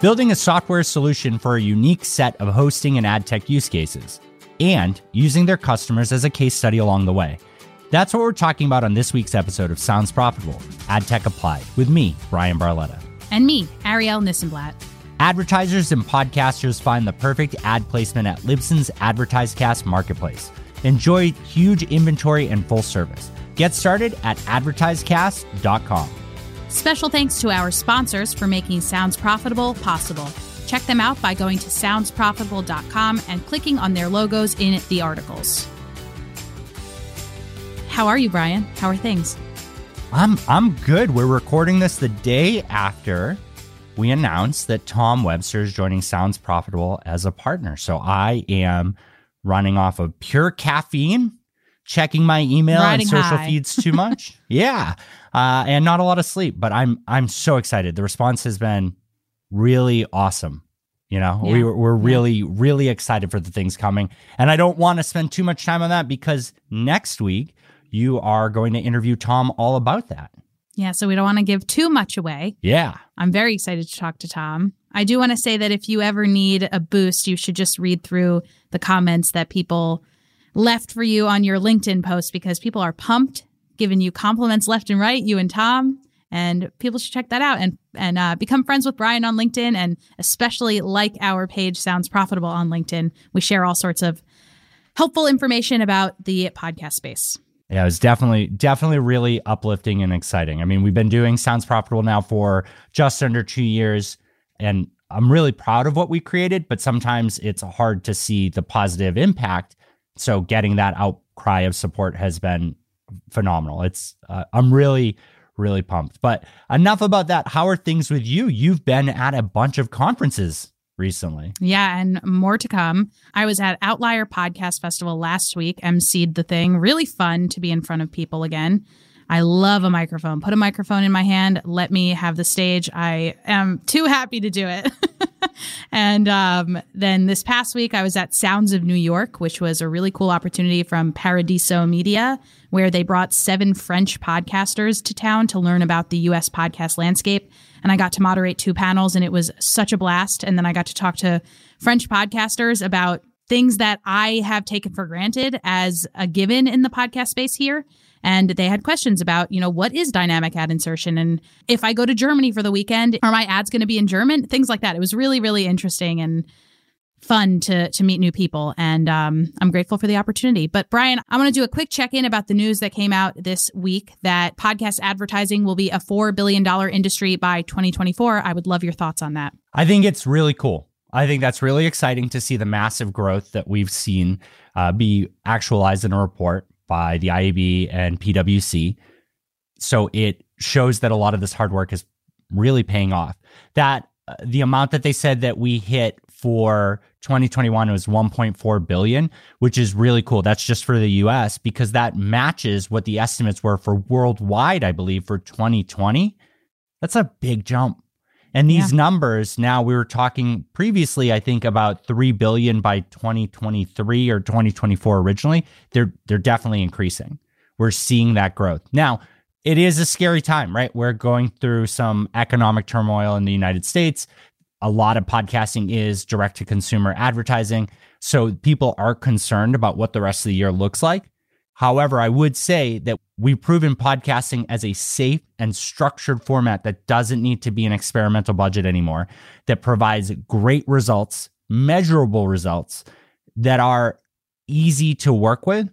building a software solution for a unique set of hosting and ad tech use cases, and using their customers as a case study along the way. That's what we're talking about on this week's episode of Sounds Profitable Ad Tech Applied with me, Bryan Barletta. And me, Arielle Nissenblatt. Advertisers and podcasters find the perfect ad placement at Libsyn's AdvertiseCast Marketplace. Enjoy huge inventory and full service. Get started at advertisecast.com. Special thanks to our sponsors for making Sounds Profitable possible. Check them out by going to soundsprofitable.com and clicking on their logos in the articles. How are you, Bryan? How are things? I'm I'm good. We're recording this the day after we announced that Tom Webster is joining Sounds Profitable as a partner. So I am running off of pure caffeine, checking my email Riding and social high. feeds too much. yeah, uh, and not a lot of sleep. But I'm I'm so excited. The response has been really awesome. You know, we were, we're really really excited for the things coming, and I don't want to spend too much time on that because next week you are going to interview Tom all about that. Yeah, so we don't want to give too much away. Yeah. I'm very excited to talk to Tom. I do want to say that if you ever need a boost, you should just read through the comments that people left for you on your LinkedIn post because people are pumped, giving you compliments left and right, you and Tom. And people should check that out and and uh, become friends with Bryan on LinkedIn, and especially like our page sounds profitable on LinkedIn. We share all sorts of helpful information about the podcast space. Yeah, it was definitely, definitely really uplifting and exciting. I mean, we've been doing Sounds Profitable now for just under two years, and I'm really proud of what we created, but sometimes it's hard to see the positive impact. So getting that outcry of support has been phenomenal. It's, uh, I'm really, really pumped. But enough about that. How are things with you? You've been at a bunch of conferences recently. Yeah, and more to come. I was at Outlier Podcast Festival last week, emceed the thing. Really fun to be in front of people again. I love a microphone. Put a microphone in my hand. Let me have the stage. I am too happy to do it. and um, then this past week, I was at Sounds of New York, which was a really cool opportunity from Paradiso Media, where they brought seven French podcasters to town to learn about the US podcast landscape. And I got to moderate two panels, and it was such a blast. And then I got to talk to French podcasters about things that I have taken for granted as a given in the podcast space here. And they had questions about, you know, what is dynamic ad insertion? And if I go to Germany for the weekend, are my ads going to be in German? Things like that. It was really, really interesting and fun to to meet new people. And um, I'm grateful for the opportunity. But Bryan I want to do a quick check in about the news that came out this week that podcast advertising will be a $4 billion industry by 2024. I would love your thoughts on that. I think it's really cool. I think that's really exciting to see the massive growth that we've seen uh, be actualized in a report by the IAB and PwC. So it shows that a lot of this hard work is really paying off. That uh, the amount that they said that we hit for 2021 was 1.4 billion, which is really cool. That's just for the US because that matches what the estimates were for worldwide, I believe, for 2020. That's a big jump. And these Yeah. numbers now we were talking previously, I think about three billion by 2023 or 2024 originally. They're they're definitely increasing. We're seeing that growth. Now, it is a scary time, right? We're going through some economic turmoil in the United States. A lot of podcasting is direct to consumer advertising. So people are concerned about what the rest of the year looks like. However, I would say that we've proven podcasting as a safe and structured format that doesn't need to be an experimental budget anymore, that provides great results, measurable results that are easy to work with,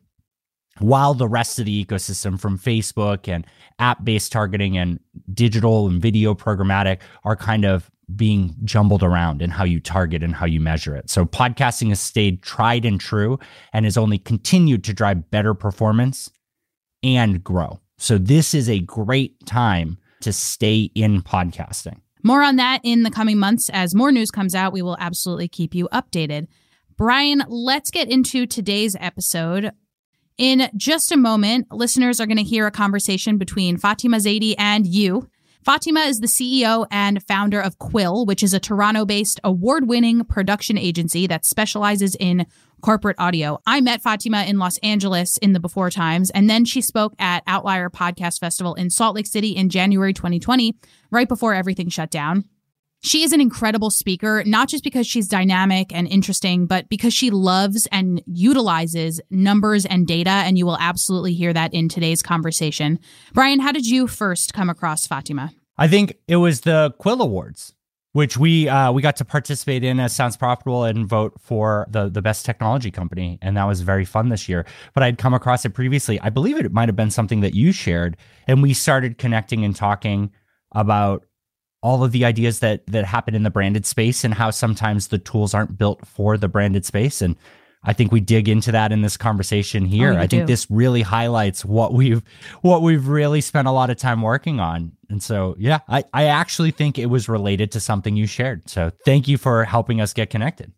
while the rest of the ecosystem from Facebook and app based targeting and digital and video programmatic are kind of being jumbled around in how you target and how you measure it. So podcasting has stayed tried and true and has only continued to drive better performance and grow. So this is a great time to stay in podcasting. More on that in the coming months. As more news comes out, we will absolutely keep you updated. Bryan, let's get into today's episode. In just a moment, listeners are going to hear a conversation between Fatima Zaidi and you. Fatima is the CEO and founder of Quill, which is a Toronto based award winning production agency that specializes in corporate audio. I met Fatima in Los Angeles in the before times, and then she spoke at Outlier Podcast Festival in Salt Lake City in January 2020, right before everything shut down. She is an incredible speaker, not just because she's dynamic and interesting, but because she loves and utilizes numbers and data. And you will absolutely hear that in today's conversation. Bryan, how did you first come across Fatima? I think it was the Quill Awards which we uh, we got to participate in as Sounds Profitable and vote for the the best technology company, and that was very fun this year. But I'd come across it previously. I believe it might have been something that you shared, and we started connecting and talking about all of the ideas that that happen in the branded space and how sometimes the tools aren't built for the branded space and I think we dig into that in this conversation oh, here. Oh, I think do. this really highlights what we've what we've really spent a lot of time working on. And so, yeah, I, I actually think it was related to something you shared. So thank you for helping us get connected.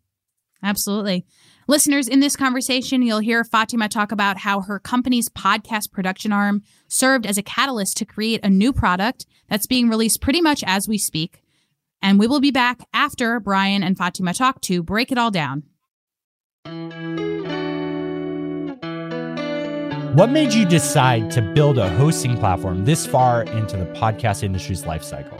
Absolutely. Listeners, in this conversation, you'll hear Fatima talk about how her company's podcast production arm served as a catalyst to create a new product that's being released pretty much as we speak. And we will be back after Bryan and Fatima talk to break it all down. What made you decide to build a hosting platform this far into the podcast industry's life cycle?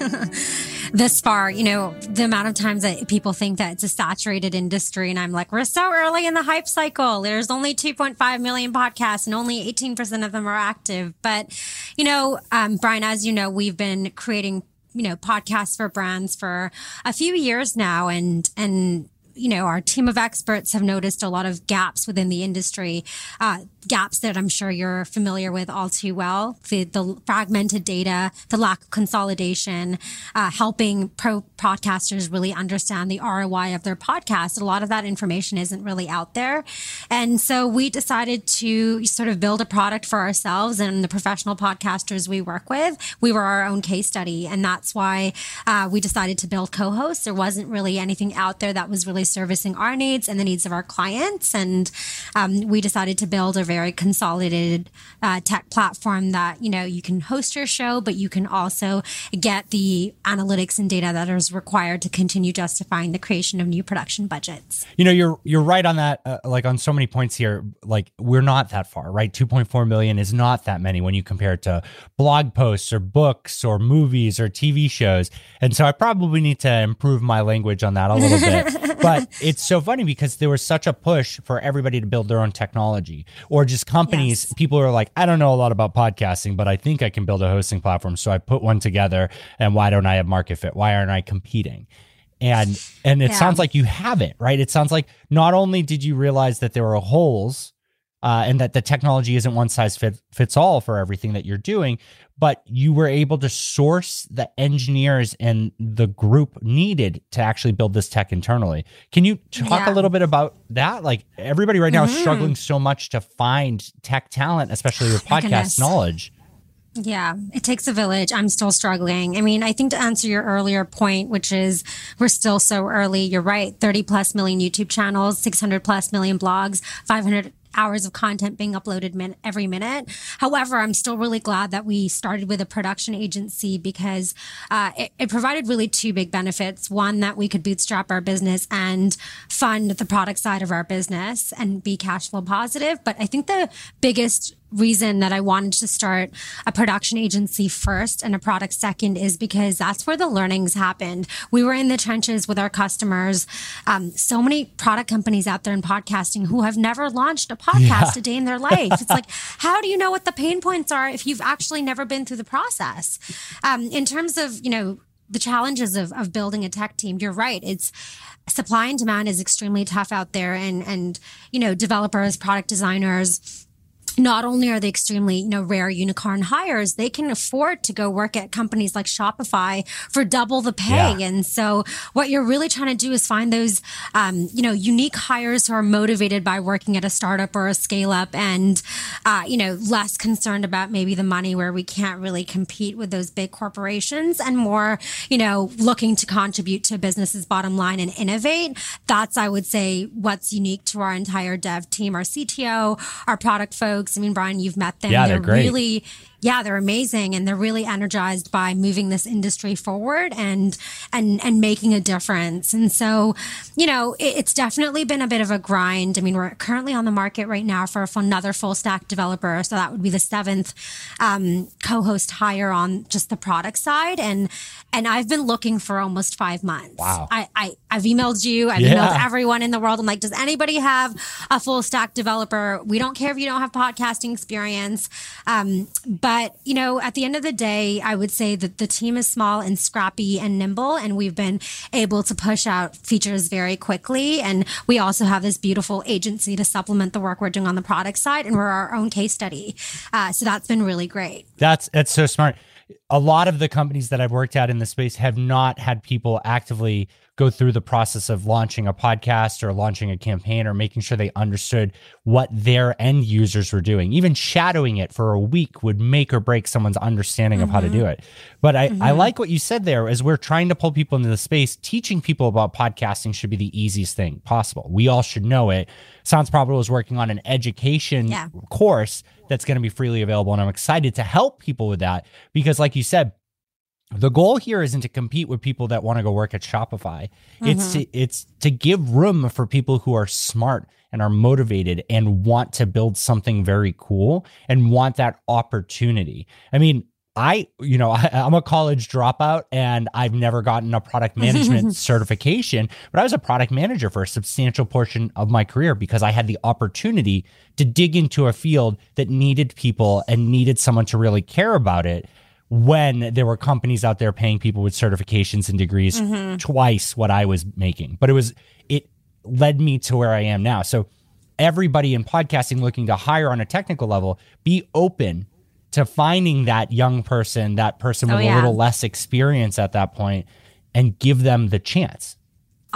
this far, you know, the amount of times that people think that it's a saturated industry. And I'm like, we're so early in the hype cycle. There's only 2.5 million podcasts and only 18% of them are active. But, you know, um, Bryan, as you know, we've been creating you know podcasts for brands for a few years now and and you know, our team of experts have noticed a lot of gaps within the industry, uh, gaps that I'm sure you're familiar with all too well. The, the fragmented data, the lack of consolidation, uh, helping pro podcasters really understand the ROI of their podcast. A lot of that information isn't really out there. And so we decided to sort of build a product for ourselves and the professional podcasters we work with. We were our own case study. And that's why uh, we decided to build co-hosts. There wasn't really anything out there that was really servicing our needs and the needs of our clients. And um, we decided to build a very consolidated uh, tech platform that, you know, you can host your show, but you can also get the analytics and data that is required to continue justifying the creation of new production budgets. You know, you're you're right on that. Uh, like on so many points here. Like we're not that far, right? 2.4 million is not that many when you compare it to blog posts or books or movies or TV shows. And so I probably need to improve my language on that a little bit. but but it's so funny because there was such a push for everybody to build their own technology or just companies. Yes. People are like, I don't know a lot about podcasting, but I think I can build a hosting platform. So I put one together. And why don't I have market fit? Why aren't I competing? And and it yeah. sounds like you have it, right? It sounds like not only did you realize that there were holes uh, and that the technology isn't one size fit, fits all for everything that you're doing, but you were able to source the engineers and the group needed to actually build this tech internally. Can you talk yeah. a little bit about that? Like everybody right now mm-hmm. is struggling so much to find tech talent, especially with podcast knowledge. Yeah, it takes a village. I'm still struggling. I mean, I think to answer your earlier point, which is we're still so early, you're right. 30 plus million YouTube channels, 600 plus million blogs, 500 hours of content being uploaded min- every minute. However, I'm still really glad that we started with a production agency because uh, it, it provided really two big benefits. One, that we could bootstrap our business and fund the product side of our business and be cash flow positive. But I think the biggest reason that I wanted to start a production agency first and a product second is because that's where the learnings happened. We were in the trenches with our customers. Um, so many product companies out there in podcasting who have never launched a podcast yeah. a day in their life. It's like, how do you know what the pain points are if you've actually never been through the process? Um, in terms of, you know, the challenges of, of building a tech team, you're right. It's supply and demand is extremely tough out there and, and, you know, developers, product designers, not only are they extremely, you know, rare unicorn hires, they can afford to go work at companies like Shopify for double the pay. Yeah. And so what you're really trying to do is find those, um, you know, unique hires who are motivated by working at a startup or a scale up and, uh, you know, less concerned about maybe the money where we can't really compete with those big corporations and more, you know, looking to contribute to business's bottom line and innovate. That's, I would say, what's unique to our entire dev team, our CTO, our product folks folks. I mean, Bryan, you've met them. Yeah, they're, they're great. really yeah, they're amazing and they're really energized by moving this industry forward and and and making a difference. And so, you know, it, it's definitely been a bit of a grind. I mean, we're currently on the market right now for another full stack developer, so that would be the seventh um, co-host hire on just the product side. And and I've been looking for almost five months. Wow. I, I I've emailed you. I've Yeah. emailed everyone in the world. I'm like, does anybody have a full stack developer? We don't care if you don't have podcasting experience. Um, but you know, at the end of the day, I would say that the team is small and scrappy and nimble, and we've been able to push out features very quickly. And we also have this beautiful agency to supplement the work we're doing on the product side, and we're our own case study. Uh, so that's been really great. That's that's so smart. A lot of the companies that I've worked at in the space have not had people actively go through the process of launching a podcast or launching a campaign or making sure they understood what their end users were doing. Even shadowing it for a week would make or break someone's understanding of how to do mm-hmm. it. But I, I mm-hmm. like what you said there as we're trying to pull people into the space, teaching people about podcasting should be the easiest thing possible. We all should know it. Sounds Probable is working on an education Yeah. course that's going to be freely available. And I'm excited to help people with that because, like you said, the goal here isn't to compete with people that want to go work at Shopify. It's to mm-hmm. it's to give room for people who are smart and are motivated and want to build something very cool and want that opportunity. I mean, I, you know, I, I'm a college dropout and I've never gotten a product management certification, but I was a product manager for a substantial portion of my career because I had the opportunity to dig into a field that needed people and needed someone to really care about it when there were companies out there paying people with certifications and degrees mm-hmm. twice what I was making. But it was, it led me to where I am now. So everybody in podcasting looking to hire on a technical level, be open to finding that young person, that person Oh, with a little less experience at that point and give them the chance.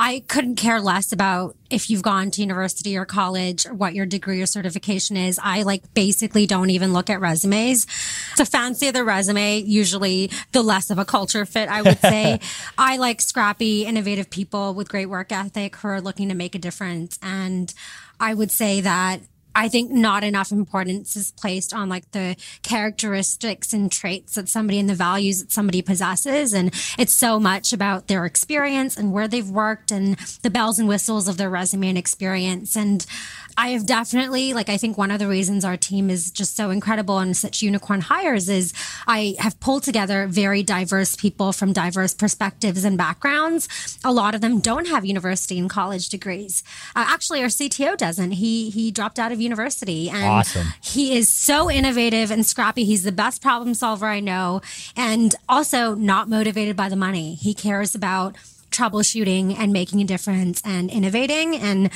I couldn't care less about if you've gone to university or college or what your degree or certification is. I like basically don't even look at resumes. The fancier the resume, usually the less of a culture fit, I would say. I like scrappy, innovative people with great work ethic who are looking to make a difference. And I would say that I think not enough importance is placed on like the characteristics and traits that somebody and the values that somebody possesses. And it's so much about their experience and where they've worked and the bells and whistles of their resume and experience. And I have definitely, like, I think one of the reasons our team is just so incredible and such unicorn hires is I have pulled together very diverse people from diverse perspectives and backgrounds. A lot of them don't have university and college degrees. Uh, actually, our CTO doesn't. He he dropped out of university and Awesome. he is so innovative and scrappy. He's the best problem solver I know, and also not motivated by the money. He cares about troubleshooting and making a difference and innovating and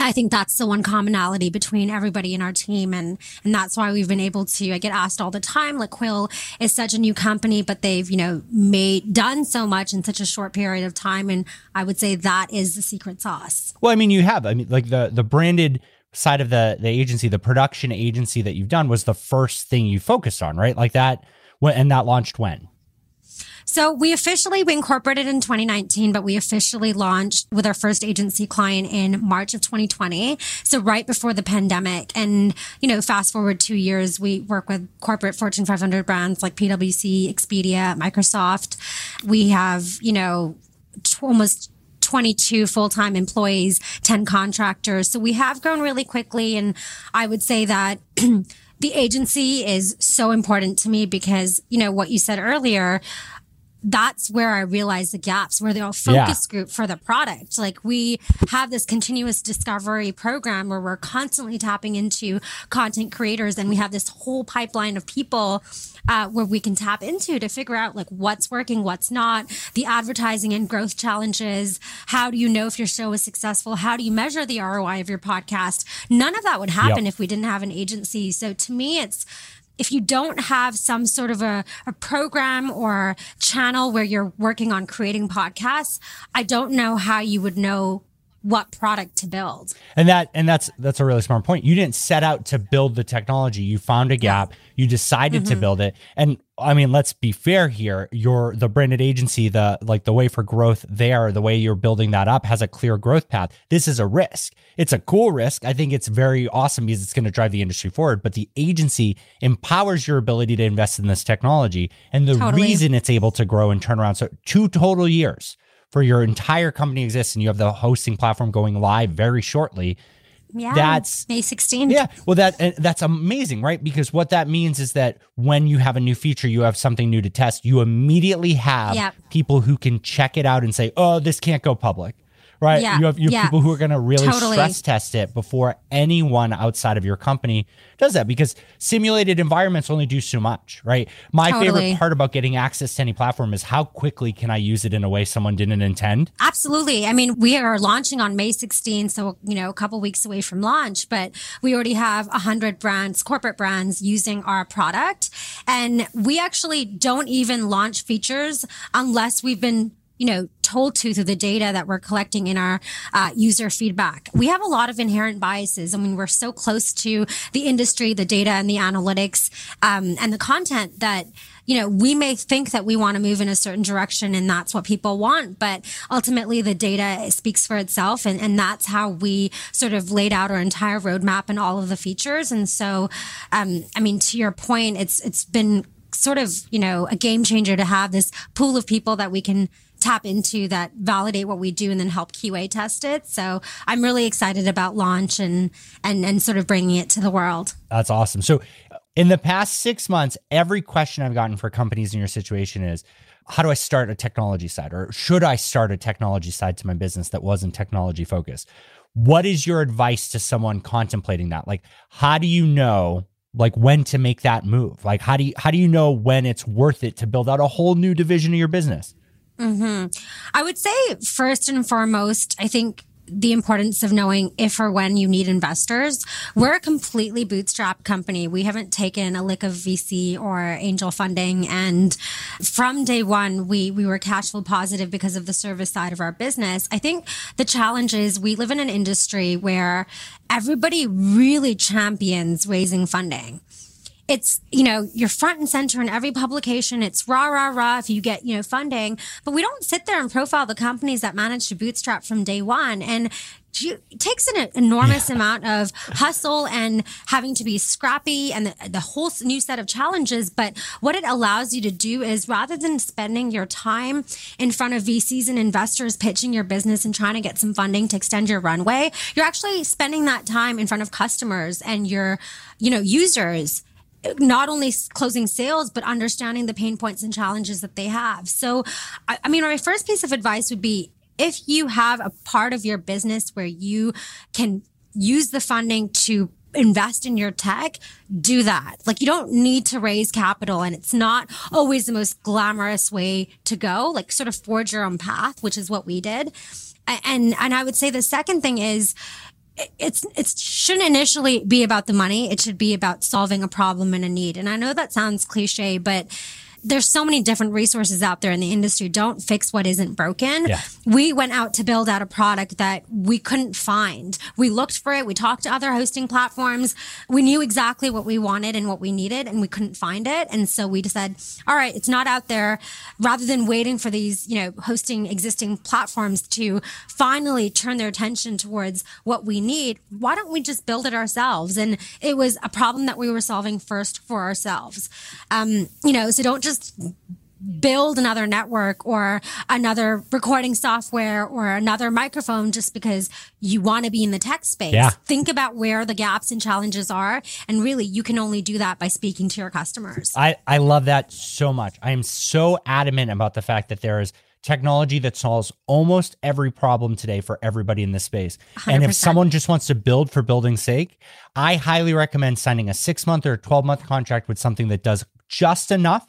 I think that's the one commonality between everybody in our team. And, and that's why we've been able to, I get asked all the time, like Quill is such a new company, but they've, you know, made, done so much in such a short period of time. And I would say that is the secret sauce. Well, I mean, you have. I mean, like the the branded side of the the agency, the production agency that you've done was the first thing you focused on, right? Like that. And that launched when? So we officially, we incorporated in 2019, but we officially launched with our first agency client in March of 2020. So right before the pandemic. And, you know, fast forward two years, we work with corporate Fortune 500 brands like PwC, Expedia, Microsoft. We have, you know, t- almost 22 full-time employees, 10 contractors. So we have grown really quickly. And I would say that the agency is so important to me because, you know, what you said earlier, that's where I realized the gaps, where the focus group for the product. Like we have this continuous discovery program where we're constantly tapping into content creators and we have this whole pipeline of people uh, where we can tap into to figure out like what's working, what's not, the advertising and growth challenges. How do you know if your show is successful? How do you measure the ROI of your podcast? None of that would happen Yep. if we didn't have an agency. So to me, it's if you don't have some sort of a, a program or channel where you're working on creating podcasts, I don't know how you would know what product to build. And that and that's that's a really smart point. You didn't set out to build the technology. You found a gap. You decided to mm-hmm. build it. And I mean, let's be fair here. Your the branded agency, the like the way for growth there, the way you're building that up has a clear growth path. This is a risk. It's a cool risk. I think it's very awesome because it's going to drive the industry forward. But the agency empowers your ability to invest in this technology. And the Totally. reason it's able to grow and turn around so two total years for your entire company exists and you have the hosting platform going live very shortly. Yeah. That's- May 16th. Yeah, well, that that's amazing, right? Because what that means is that when you have a new feature, you have something new to test. You immediately have Yep. people who can check it out and say, "Oh, this can't go public." Right? Yeah, You have you have yeah. people who are going to really Totally. stress test it before anyone outside of your company does that because simulated environments only do so much, right? My Totally. favorite part about getting access to any platform is how quickly can I use it in a way someone didn't intend? Absolutely. I mean, we are launching on May 16th, so you know, a couple weeks away from launch, but we already have a hundred brands, corporate brands using our product, and we actually don't even launch features unless we've been you know told to through the data that we're collecting in our uh, user feedback we have a lot of inherent biases i mean we're so close to the industry the data and the analytics um, and the content that you know, we may think that we want to move in a certain direction and that's what people want, but ultimately the data speaks for itself. And, and that's how we sort of laid out our entire roadmap and all of the features. And so, um, I mean, to your point, it's, it's been sort of, you know, a game changer to have this pool of people that we can tap into that validate what we do and then help QA test it. So I'm really excited about launch and, and, and sort of bringing it to the world. That's awesome. So, in the past six months, every question I've gotten for companies in your situation is how do I start a technology side or should I start a technology side to my business that wasn't technology focused? What is your advice to someone contemplating that? Like, how do you know? Like when to make that move? Like how do you how do you know when it's worth it to build out a whole new division of your business? Mm-hmm. I would say first and foremost, I think the importance of knowing if or when you need investors. We're a completely bootstrap company. We haven't taken a lick of VC or angel funding. And from day one, we, we were cash flow positive because of the service side of our business. I think the challenge is we live in an industry where everybody really champions raising funding it's you know you're front and center in every publication. It's rah rah rah if you get you know funding. But we don't sit there and profile the companies that manage to bootstrap from day one. And it takes an enormous amount of hustle and having to be scrappy and the, the whole new set of challenges. But what it allows you to do is rather than spending your time in front of VCs and investors pitching your business and trying to get some funding to extend your runway, you're actually spending that time in front of customers and your, you know, users not only closing sales, but understanding the pain points and challenges that they have. So, I, I mean, my first piece of advice would be if you have a part of your business where you can use the funding to invest in your tech, do that. Like you don't need to raise capital and it's not always the most glamorous way to go. Like sort of forge your own path, which is what we did. And, and I would say the second thing is it's it shouldn't initially be about the money. It should be about solving a problem and a need. And I know that sounds cliche, but there's so many different resources out there in the industry. Don't fix what isn't broken. Yeah. We went out to build out a product that we couldn't find. We looked for it. We talked to other hosting platforms. We knew exactly what we wanted and what we needed and we couldn't find it. And so we just said, all right, it's not out there. Rather than waiting for these, you know, hosting existing platforms to finally turn their attention towards what we need, why don't we just build it ourselves? And it was a problem that we were solving first for ourselves. Um, you know, so don't just build another network or another recording software or another microphone just because you want to be in the tech space. Yeah. Think about where the gaps and challenges are. And really, you can only do that by speaking to your customers. I, I love that so much. I am so adamant about the fact that there is technology that solves almost every problem today for everybody in this space. And if someone just wants to build for building's sake, I highly recommend signing a six month or 12 month contract with something that does just enough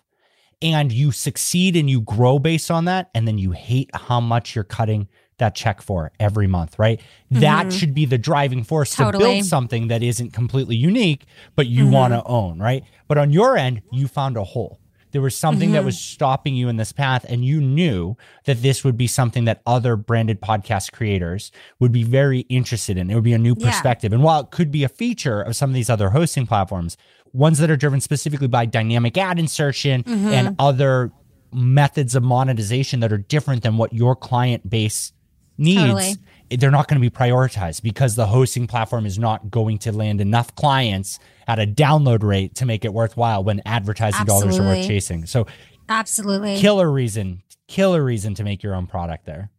and you succeed and you grow based on that. And then you hate how much you're cutting that check for every month, right? That should be the driving force to Mm-hmm. Build something that isn't completely unique, but Mm-hmm. you want to own, right? But on your end, you found a hole. There was something that was stopping you in this path, and you knew that this would be something that other branded podcast creators would be very interested in. It would be a new Yeah. perspective. And while it could be a feature of some of these other hosting platforms, ones that are driven specifically by dynamic ad insertion mm-hmm. and other methods of monetization that are different than what your client base needs, Totally. they're not going to be prioritized because the hosting platform is not going to land enough clients at a download rate to make it worthwhile when advertising dollars are worth chasing. So, Absolutely. killer reason, killer reason to make your own product there.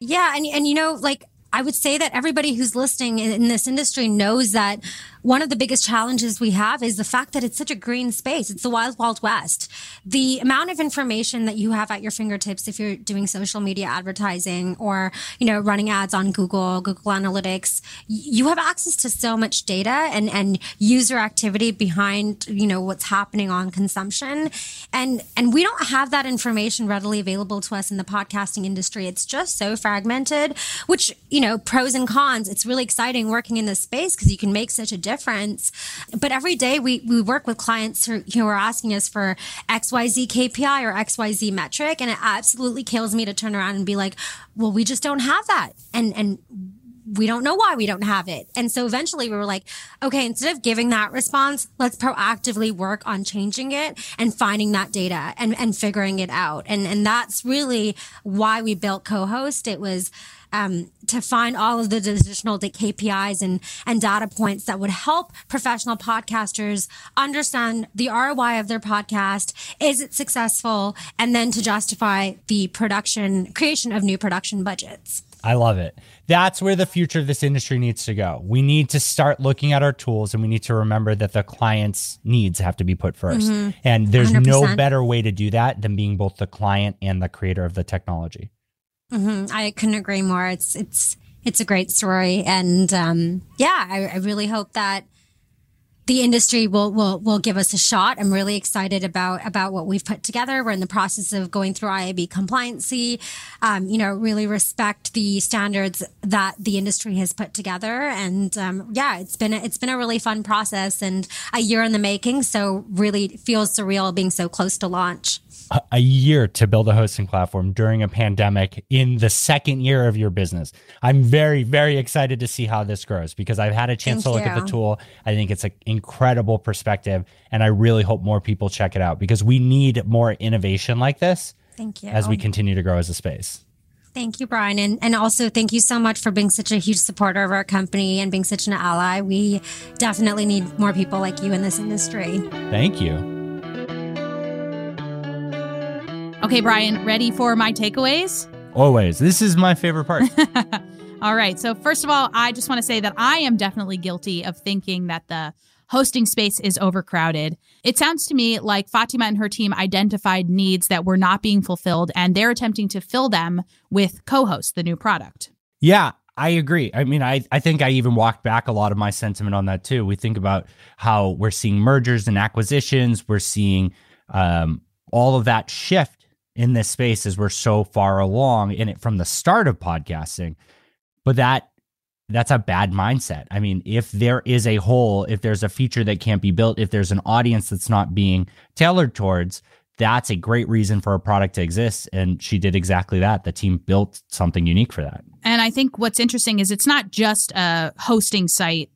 Yeah, and and you know, like I would say that everybody who's listening in, in this industry knows that one of the biggest challenges we have is the fact that it's such a green space. It's the wild, wild west. The amount of information that you have at your fingertips if you're doing social media advertising or you know running ads on Google, Google Analytics, you have access to so much data and and user activity behind you know what's happening on consumption, and and we don't have that information readily available to us in the podcasting industry. It's just so fragmented, which you know pros and cons. It's really exciting working in this space because you can make such a difference. But every day we we work with clients who, who are asking us for XYZ KPI or XYZ metric, and it absolutely kills me to turn around and be like, well, we just don't have that. And and we don't know why we don't have it. And so eventually we were like, okay, instead of giving that response, let's proactively work on changing it and finding that data and, and figuring it out. And, and that's really why we built co-host. It was, um, to find all of the additional KPIs and, and data points that would help professional podcasters understand the ROI of their podcast. Is it successful? And then to justify the production, creation of new production budgets. I love it. That's where the future of this industry needs to go. We need to start looking at our tools and we need to remember that the client's needs have to be put 1st And there's no 100%. better way to do that than being both the client and the creator of the technology. Hmm I couldn't agree more. It's it's it's a great story, and um, yeah, I, I really hope that the industry will will will give us a shot. I'm really excited about about what we've put together. We're in the process of going through IAB compliancy. Um, you know, really respect the standards that the industry has put together, and um, yeah, it's been a, it's been a really fun process and a year in the making. So really feels surreal being so close to launch. A- year to build a hosting platform during a pandemic in the second year of your business. I'm very, very excited to see how this grows because I've had a chance Thank to look at the tool. I think it's an incredible perspective, and I really hope more people check it out because we need more innovation like this Thank you. as we continue to grow as a space. Thank you, Bryan. And, and also thank you so much for being such a huge supporter of our company and being such an ally. We definitely need more people like you in this industry. Thank you. Okay, Bryan, ready for my takeaways? Always. This is my favorite part. All right. So, first of all, I just want to say that I am definitely guilty of thinking that the hosting space is overcrowded. It sounds to me like Fatima and her team identified needs that were not being fulfilled, and they're attempting to fill them with co host, the new product. Yeah, I agree. I mean, I, I think I even walked back a lot of my sentiment on that too. We think about how we're seeing mergers and acquisitions, we're seeing um, all of that shift in this space as we're so far along in it from the start of podcasting. But that that's a bad mindset. I mean, if there is a hole, if there's a feature that can't be built, if there's an audience that's not being tailored towards, that's a great reason for a product to exist. And she did exactly that. The team built something unique for that. And I think what's interesting is it's not just a hosting site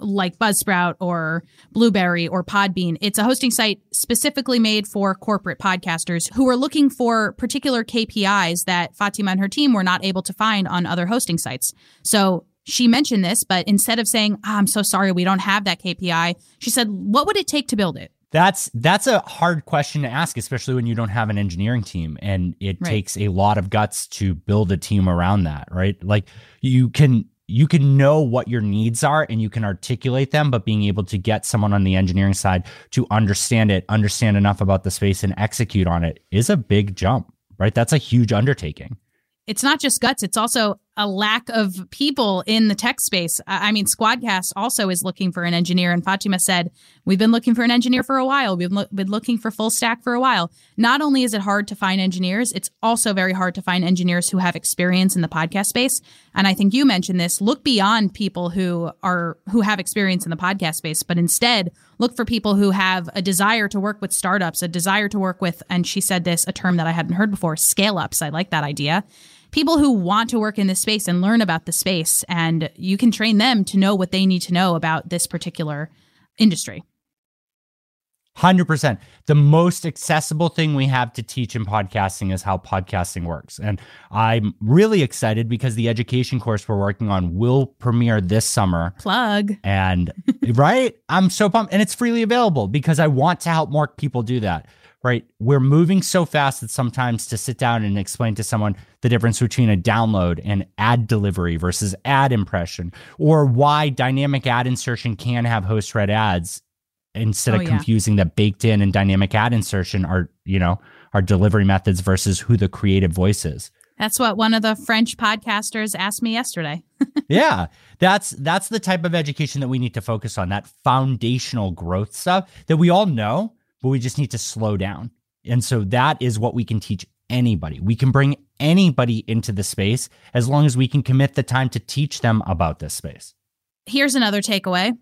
like Buzzsprout or Blubrry or Podbean. It's a hosting site specifically made for corporate podcasters who are looking for particular KPIs that Fatima and her team were not able to find on other hosting sites. So she mentioned this, but instead of saying, "Ah, I'm so sorry, we don't have that KPI, she said, What would it take to build it? That's that's a hard question to ask, especially when you don't have an engineering team, and it Right. takes a lot of guts to build a team around that, right? Like you can you can know what your needs are and you can articulate them, but being able to get someone on the engineering side to understand it, understand enough about the space, and execute on it is a big jump, right? That's a huge undertaking. It's not just guts, it's also a lack of people in the tech space. I mean, Squadcast also is looking for an engineer. And Fatima said, We've been looking for an engineer for a while. We've lo- been looking for full stack for a while. Not only is it hard to find engineers, it's also very hard to find engineers who have experience in the podcast space. And I think you mentioned this look beyond people who are, who have experience in the podcast space, but instead look for people who have a desire to work with startups, a desire to work with, and she said this, a term that I hadn't heard before, scale ups. I like that idea people who want to work in this space and learn about the space and you can train them to know what they need to know about this particular industry 100%. The most accessible thing we have to teach in podcasting is how podcasting works. And I'm really excited because the education course we're working on will premiere this summer. Plug. And right? I'm so pumped. And it's freely available because I want to help more people do that right? We're moving so fast that sometimes to sit down and explain to someone the difference between a download and ad delivery versus ad impression, or why dynamic ad insertion can have host read ads instead oh, of confusing yeah. that baked in and dynamic ad insertion are, you know, our delivery methods versus who the creative voice is. That's what one of the French podcasters asked me yesterday. yeah. That's that's the type of education that we need to focus on, that foundational growth stuff that we all know, but we just need to slow down. And so that is what we can teach anybody. We can bring anybody into the space as long as we can commit the time to teach them about this space. Here's another takeaway.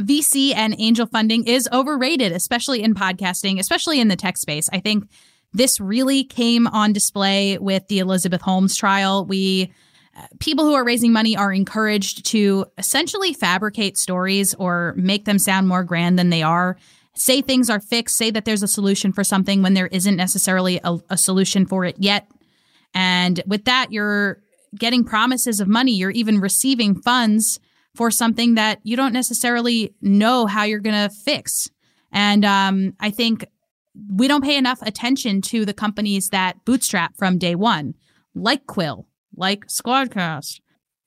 VC and angel funding is overrated, especially in podcasting, especially in the tech space. I think this really came on display with the Elizabeth Holmes trial. We uh, people who are raising money are encouraged to essentially fabricate stories or make them sound more grand than they are say things are fixed, say that there's a solution for something when there isn't necessarily a, a solution for it yet. And with that, you're getting promises of money, you're even receiving funds for something that you don't necessarily know how you're going to fix. And um, I think we don't pay enough attention to the companies that bootstrap from day one, like Quill, like Squadcast.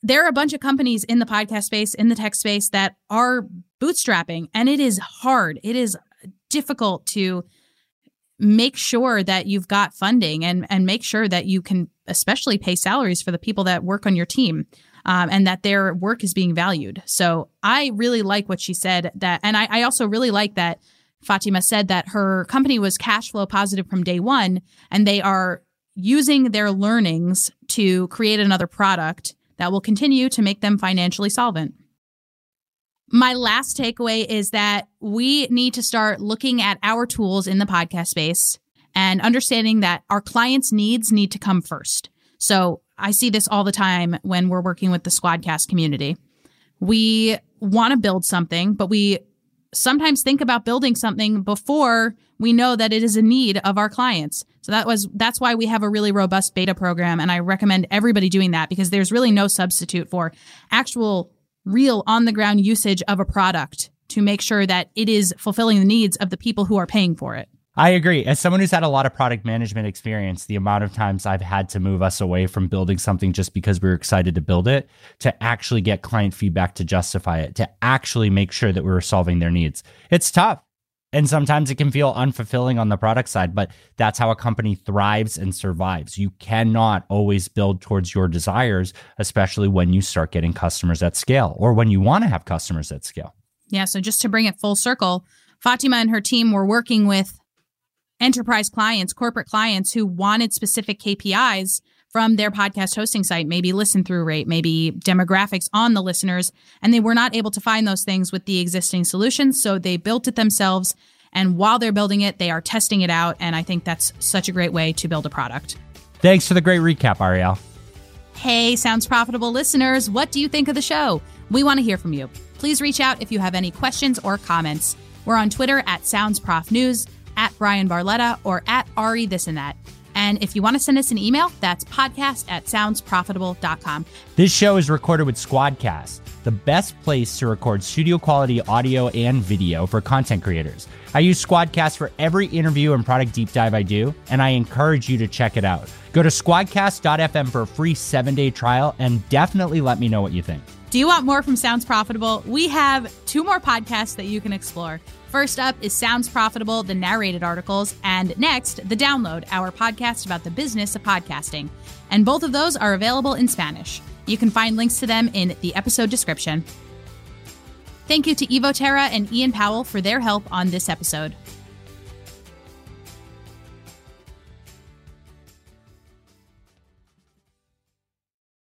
There are a bunch of companies in the podcast space, in the tech space that are bootstrapping and it is hard. It is difficult to make sure that you've got funding and and make sure that you can especially pay salaries for the people that work on your team um, and that their work is being valued so i really like what she said that and I, I also really like that fatima said that her company was cash flow positive from day one and they are using their learnings to create another product that will continue to make them financially solvent my last takeaway is that we need to start looking at our tools in the podcast space and understanding that our clients' needs need to come first. So I see this all the time when we're working with the Squadcast community. We want to build something, but we sometimes think about building something before we know that it is a need of our clients. So that was that's why we have a really robust beta program and I recommend everybody doing that because there's really no substitute for actual real on the ground usage of a product to make sure that it is fulfilling the needs of the people who are paying for it. I agree. As someone who's had a lot of product management experience, the amount of times I've had to move us away from building something just because we were excited to build it to actually get client feedback to justify it, to actually make sure that we were solving their needs. It's tough. And sometimes it can feel unfulfilling on the product side, but that's how a company thrives and survives. You cannot always build towards your desires, especially when you start getting customers at scale or when you want to have customers at scale. Yeah. So just to bring it full circle, Fatima and her team were working with enterprise clients, corporate clients who wanted specific KPIs from their podcast hosting site, maybe listen through rate, maybe demographics on the listeners. And they were not able to find those things with the existing solutions. So they built it themselves. And while they're building it, they are testing it out. And I think that's such a great way to build a product. Thanks for the great recap, Arielle. Hey, Sounds Profitable listeners, what do you think of the show? We want to hear from you. Please reach out if you have any questions or comments. We're on Twitter at SoundsProfNews, at Bryan Barletta, or at Ari This and That. And if you want to send us an email, that's podcast at soundsprofitable.com. This show is recorded with Squadcast, the best place to record studio quality audio and video for content creators. I use Squadcast for every interview and product deep dive I do, and I encourage you to check it out. Go to squadcast.fm for a free seven day trial and definitely let me know what you think. Do you want more from Sounds Profitable? We have two more podcasts that you can explore. First up is Sounds Profitable, the narrated articles, and next, The Download, our podcast about the business of podcasting. And both of those are available in Spanish. You can find links to them in the episode description. Thank you to Evo Terra and Ian Powell for their help on this episode.